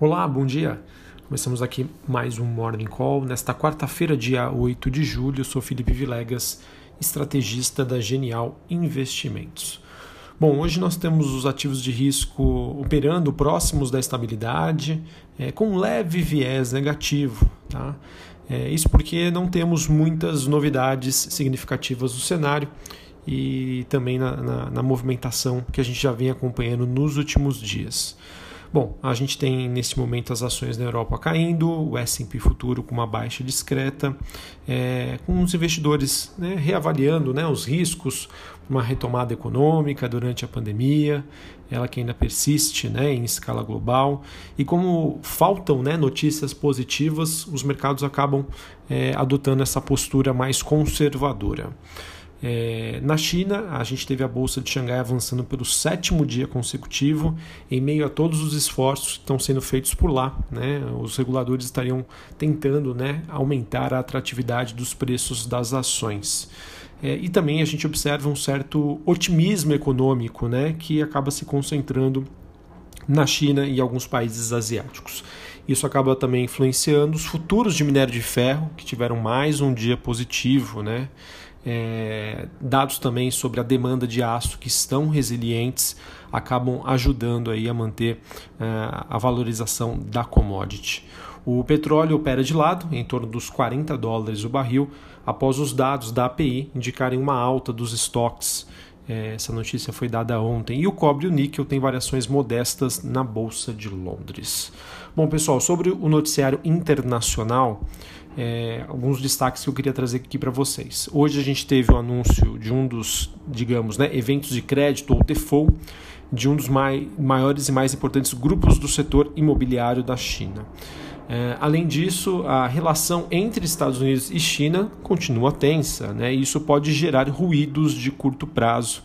Olá, bom dia. Começamos aqui mais um Morning Call. Nesta quarta-feira, dia 8 de julho, sou Felipe Vilegas, estrategista da Genial Investimentos. Bom, hoje nós temos os ativos de risco operando próximos da estabilidade, é, com um leve viés negativo. Tá? É, isso porque não temos muitas novidades significativas no cenário e também na, na, na movimentação que a gente já vem acompanhando nos últimos dias. Bom, a gente tem nesse momento as ações na Europa caindo, o S&P futuro com uma baixa discreta, é, com os investidores né, reavaliando né, os riscos, uma retomada econômica durante a pandemia, ela que ainda persiste né, em escala global. E como faltam né, notícias positivas, os mercados acabam é, adotando essa postura mais conservadora. É, na China, a gente teve a Bolsa de Xangai avançando pelo sétimo dia consecutivo, em meio a todos os esforços que estão sendo feitos por lá. Né? Os reguladores estariam tentando né, aumentar a atratividade dos preços das ações. É, e também a gente observa um certo otimismo econômico né, que acaba se concentrando na China e alguns países asiáticos. Isso acaba também influenciando os futuros de minério de ferro, que tiveram mais um dia positivo, né? É, dados também sobre a demanda de aço que estão resilientes acabam ajudando aí a manter é, a valorização da commodity. O petróleo opera de lado, em torno dos 40 dólares o barril, após os dados da API indicarem uma alta dos estoques. É, essa notícia foi dada ontem. E o cobre e o níquel têm variações modestas na Bolsa de Londres. Bom, pessoal, sobre o noticiário internacional, é, alguns destaques que eu queria trazer aqui para vocês. Hoje a gente teve o anúncio de um dos, digamos, né, eventos de crédito ou default de um dos mai, maiores e mais importantes grupos do setor imobiliário da China. É, além disso, a relação entre Estados Unidos e China continua tensa, né, isso pode gerar ruídos de curto prazo,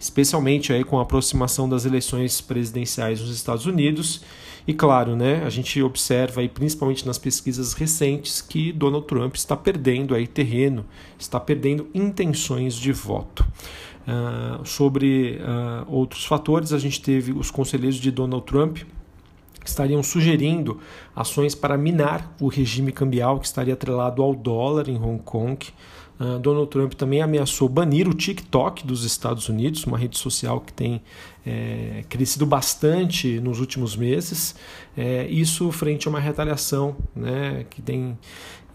especialmente aí com a aproximação das eleições presidenciais nos Estados Unidos e claro, né, a gente observa aí, principalmente nas pesquisas recentes que Donald Trump está perdendo aí terreno, está perdendo intenções de voto. Uh, sobre uh, outros fatores, a gente teve os conselheiros de Donald Trump estariam sugerindo ações para minar o regime cambial que estaria atrelado ao dólar em Hong Kong. Uh, Donald Trump também ameaçou banir o TikTok dos Estados Unidos, uma rede social que tem é, crescido bastante nos últimos meses. É, isso frente a uma retaliação né, que, tem,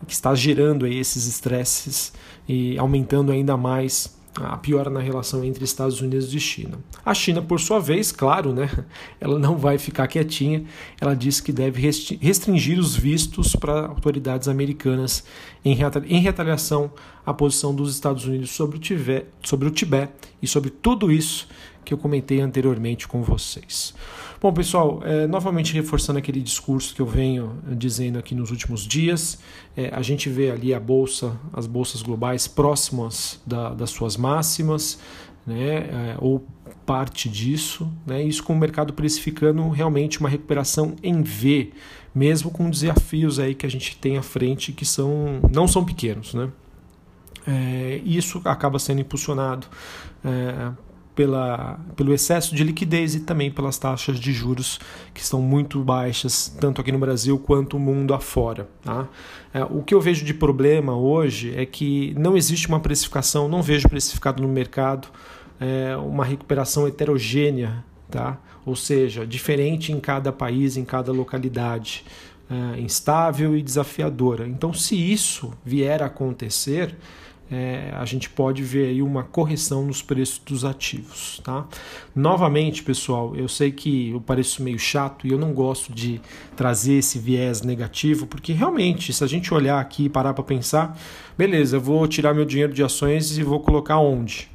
que está gerando aí esses estresses e aumentando ainda mais a piora na relação entre Estados Unidos e China. A China, por sua vez, claro, né, ela não vai ficar quietinha. Ela diz que deve restringir os vistos para autoridades americanas em retaliação à posição dos Estados Unidos sobre o Tibete, sobre o Tibete e sobre tudo isso que eu comentei anteriormente com vocês. Bom, pessoal, é, novamente reforçando aquele discurso que eu venho dizendo aqui nos últimos dias, é, a gente vê ali a bolsa, as bolsas globais próximas da, das suas máximas, né, é, ou parte disso, né, isso com o mercado precificando realmente uma recuperação em V, mesmo com desafios aí que a gente tem à frente que são não são pequenos, né? É, isso acaba sendo impulsionado é, pela, pelo excesso de liquidez e também pelas taxas de juros que estão muito baixas, tanto aqui no Brasil quanto no mundo afora. Tá? É, o que eu vejo de problema hoje é que não existe uma precificação, não vejo precificado no mercado é, uma recuperação heterogênea, tá? ou seja, diferente em cada país, em cada localidade. É, instável e desafiadora. Então, se isso vier a acontecer, é, a gente pode ver aí uma correção nos preços dos ativos. Tá? Novamente, pessoal, eu sei que eu pareço meio chato e eu não gosto de trazer esse viés negativo, porque realmente, se a gente olhar aqui e parar para pensar, beleza, eu vou tirar meu dinheiro de ações e vou colocar onde?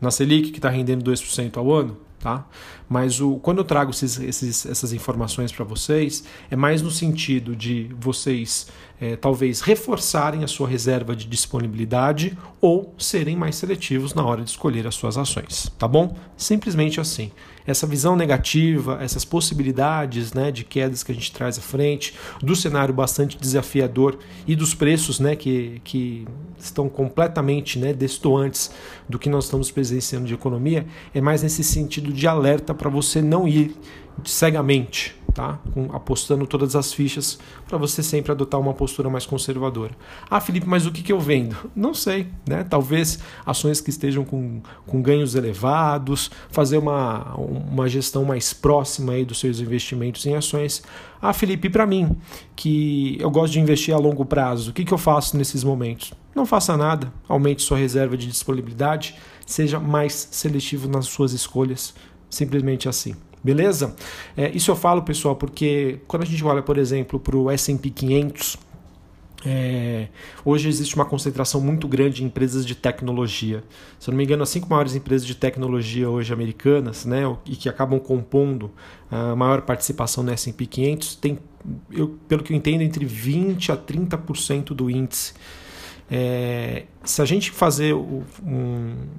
Na Selic, que está rendendo 2% ao ano? Tá? Mas o, quando eu trago esses, esses, essas informações para vocês, é mais no sentido de vocês é, talvez reforçarem a sua reserva de disponibilidade ou serem mais seletivos na hora de escolher as suas ações, tá bom? Simplesmente assim. Essa visão negativa, essas possibilidades né, de quedas que a gente traz à frente, do cenário bastante desafiador e dos preços né, que, que estão completamente né, destoantes do que nós estamos presenciando de economia, é mais nesse sentido de alerta para você não ir cegamente tá? Com, apostando todas as fichas para você sempre adotar uma postura mais conservadora. Ah, Felipe, mas o que, que eu vendo? Não sei, né? Talvez ações que estejam com, com ganhos elevados, fazer uma, uma gestão mais próxima aí dos seus investimentos em ações. Ah, Felipe, para mim, que eu gosto de investir a longo prazo, o que, que eu faço nesses momentos? Não faça nada, aumente sua reserva de disponibilidade, seja mais seletivo nas suas escolhas, simplesmente assim. Beleza? É, isso eu falo, pessoal, porque quando a gente olha, por exemplo, para o SP 500, é, hoje existe uma concentração muito grande em empresas de tecnologia. Se eu não me engano, as cinco maiores empresas de tecnologia hoje americanas, né, e que acabam compondo a maior participação no S&P 500, tem, eu, pelo que eu entendo, entre 20 a 30% do índice. É, se a gente fazer um,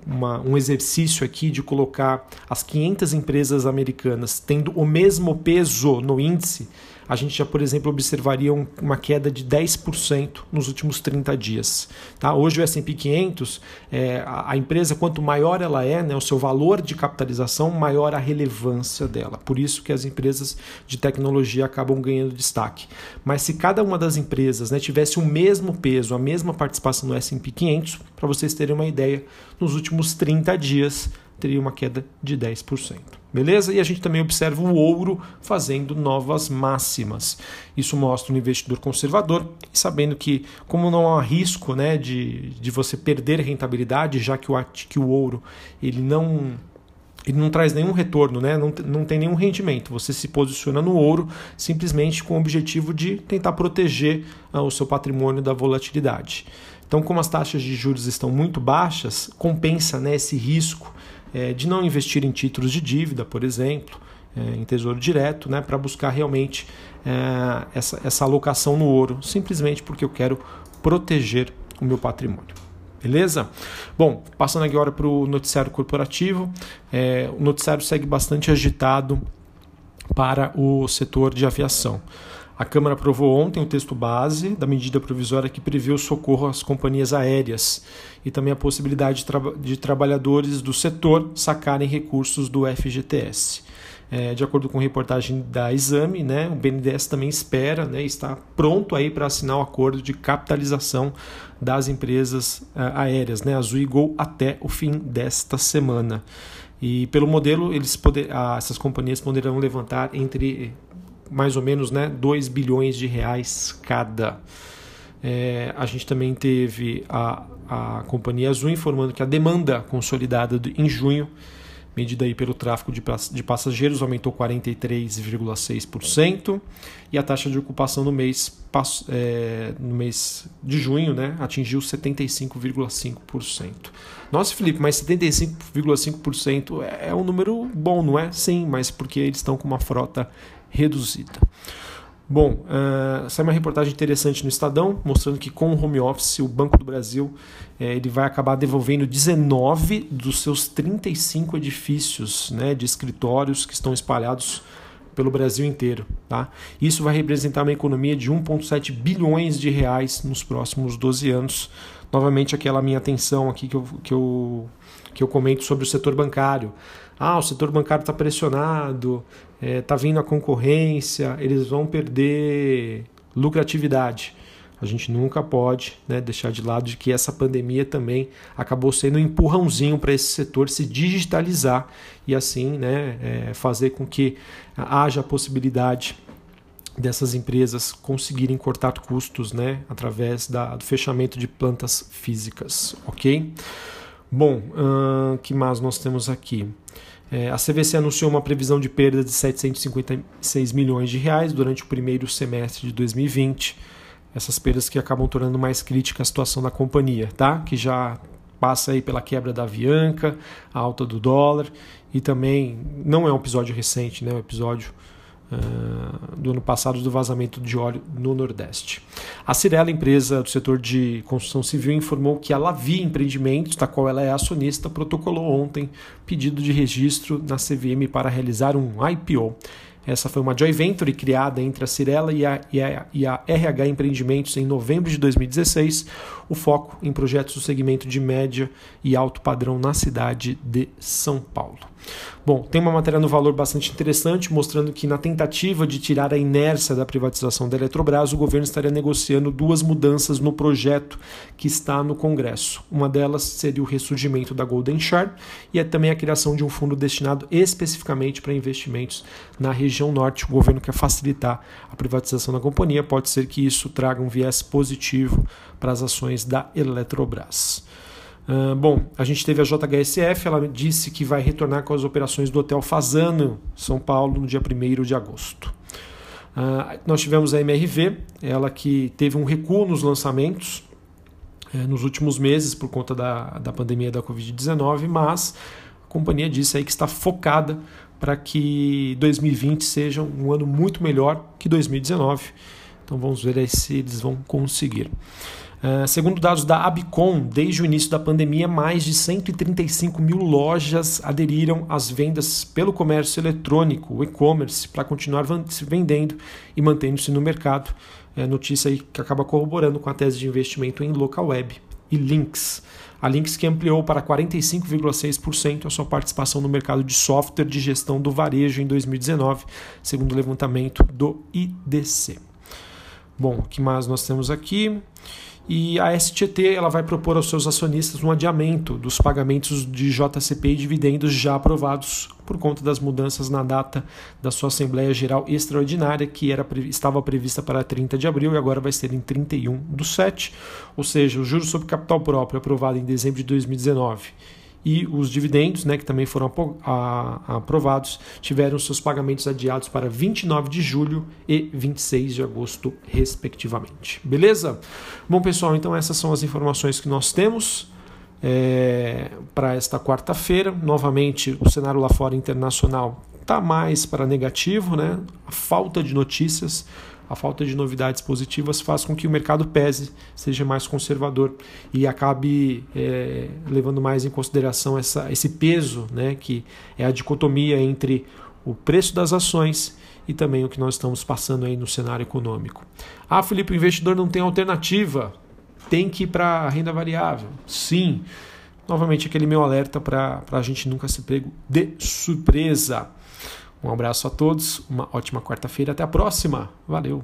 uma, um exercício aqui de colocar as 500 empresas americanas tendo o mesmo peso no índice, a gente já, por exemplo, observaria um, uma queda de 10% nos últimos 30 dias. Tá? Hoje o S&P 500, é, a, a, empresa, quanto maior ela é, né, o seu valor de capitalização, maior a relevância dela. Por isso que as empresas de tecnologia acabam ganhando destaque. Mas se cada uma das empresas né, tivesse o mesmo peso, a mesma participação no S&P 500, para vocês terem uma ideia, nos últimos 30 dias teria uma queda de 10%. Beleza? E a gente também observa o ouro fazendo novas máximas. Isso mostra um investidor conservador, sabendo que, como não há risco né, de, de você perder rentabilidade, já que o, que o ouro ele não ele não traz nenhum retorno, né? não, não tem nenhum rendimento. Você se posiciona no ouro simplesmente com o objetivo de tentar proteger ah, o seu patrimônio da volatilidade. Então, como as taxas de juros estão muito baixas, compensa né, esse risco é, de não investir em títulos de dívida, por exemplo, é, em tesouro direto, né, para buscar realmente é, essa, essa alocação no ouro, simplesmente porque eu quero proteger o meu patrimônio. Beleza? Bom, passando agora para o noticiário corporativo, é, o noticiário segue bastante agitado para o setor de aviação. A Câmara aprovou ontem o texto base da medida provisória que prevê o socorro às companhias aéreas e também a possibilidade de, tra de trabalhadores do setor sacarem recursos do FGTS. É, de acordo com reportagem da Exame, né, o BNDES também espera, né, está pronto aí para assinar o acordo de capitalização das empresas uh, aéreas, né, Azul e Gol, até o fim desta semana. E pelo modelo, eles poder, ah, essas companhias poderão levantar entre mais ou menos né, 2 bilhões de reais cada. É, a gente também teve a, a Companhia Azul informando que a demanda consolidada em junho, medida aí pelo tráfego de, passageiros, aumentou 43,6% e a taxa de ocupação no mês, é, no mês de junho né, atingiu 75,5%. Nossa, Felipe, mas 75,5% é, é um número bom, não é? Sim, mas porque eles estão com uma frota reduzida. Bom, uh, sai uma reportagem interessante no Estadão, mostrando que com o home office, o Banco do Brasil eh, ele vai acabar devolvendo 19 dos seus 35 edifícios né, de escritórios que estão espalhados pelo Brasil inteiro. Tá? Isso vai representar uma economia de 1,7 bilhões de reais nos próximos 12 anos. Novamente, aquela minha atenção aqui que eu, que eu, que eu comento sobre o setor bancário ah, o setor bancário está pressionado, está é, tá vindo a concorrência, eles vão perder lucratividade. A gente nunca pode né, deixar de lado de que essa pandemia também acabou sendo um empurrãozinho para esse setor se digitalizar e assim né, é, fazer com que haja a possibilidade dessas empresas conseguirem cortar custos né, através da, do fechamento de plantas físicas, ok? Bom, uh, que mais nós temos aqui? É, a CVC anunciou uma previsão de perda de 756 milhões de reais durante o primeiro semestre de 2020. Essas perdas que acabam tornando mais crítica a situação da companhia, tá? Que já passa aí pela quebra da Avianca, a alta do dólar e também não é um episódio recente, né? Um episódio do ano passado do vazamento de óleo no Nordeste. A Cirela, empresa do setor de construção civil, informou que a Lavi Empreendimentos, da qual ela é acionista, protocolou ontem pedido de registro na CVM para realizar um IPO. Essa foi uma joint venture criada entre a Cirela e a, e, a, e a, RH Empreendimentos em novembro de 2016, o foco em projetos do segmento de média e alto padrão na cidade de São Paulo. Bom, tem uma matéria no valor bastante interessante mostrando que na tentativa de tirar a inércia da privatização da Eletrobras, o governo estaria negociando duas mudanças no projeto que está no Congresso. Uma delas seria o ressurgimento da Golden Share e é também a criação de um fundo destinado especificamente para investimentos na região norte. O governo quer facilitar a privatização da companhia, pode ser que isso traga um viés positivo para as ações da Eletrobras. Bom, a gente teve a JHSF, ela disse que vai retornar com as operações do Hotel Fazano, São Paulo, no dia 1 de agosto. Uh, nós tivemos a MRV, ela que teve um recuo nos lançamentos uh, nos últimos meses por conta da, da pandemia da Covid-19, mas a companhia disse aí que está focada para que 2020 seja um ano muito melhor que 2019. Então vamos ver se eles vão conseguir. Uh, segundo dados da Abicom, desde o início da pandemia, mais de 135 mil lojas aderiram às vendas pelo comércio eletrônico, o e-commerce, para continuar vendendo e mantendo-se no mercado. É notícia aí que acaba corroborando com a tese de investimento em local web e links. A Links que ampliou para 45,6% a sua participação no mercado de software de gestão do varejo em 2019, segundo o levantamento do IDC. Bom, o que mais nós temos aqui? E a STT ela vai propor aos seus acionistas um adiamento dos pagamentos de JCP e dividendos já aprovados por conta das mudanças na data da sua Assembleia Geral Extraordinária, que era, estava prevista para 30 de abril e agora vai ser em 31 do 7, ou seja, o juros sobre capital próprio aprovado em dezembro de 2019 e os dividendos, né, que também foram aprovados, tiveram seus pagamentos adiados para 29 de julho e 26 de agosto, respectivamente. Beleza? Bom, pessoal, então essas são as informações que nós temos. É, para esta quarta-feira. Novamente, o cenário lá fora internacional está mais para negativo, né? A falta de notícias a falta de novidades positivas faz com que o mercado pese, seja mais conservador e acabe é, levando mais em consideração essa, esse peso, né, que é a dicotomia entre o preço das ações e também o que nós estamos passando aí no cenário econômico. Ah, Felipe, o investidor não tem alternativa, tem que ir para a renda variável. Sim, novamente aquele meu alerta para a gente nunca se pego de surpresa. Um abraço a todos, uma ótima quarta-feira, até a próxima. Valeu!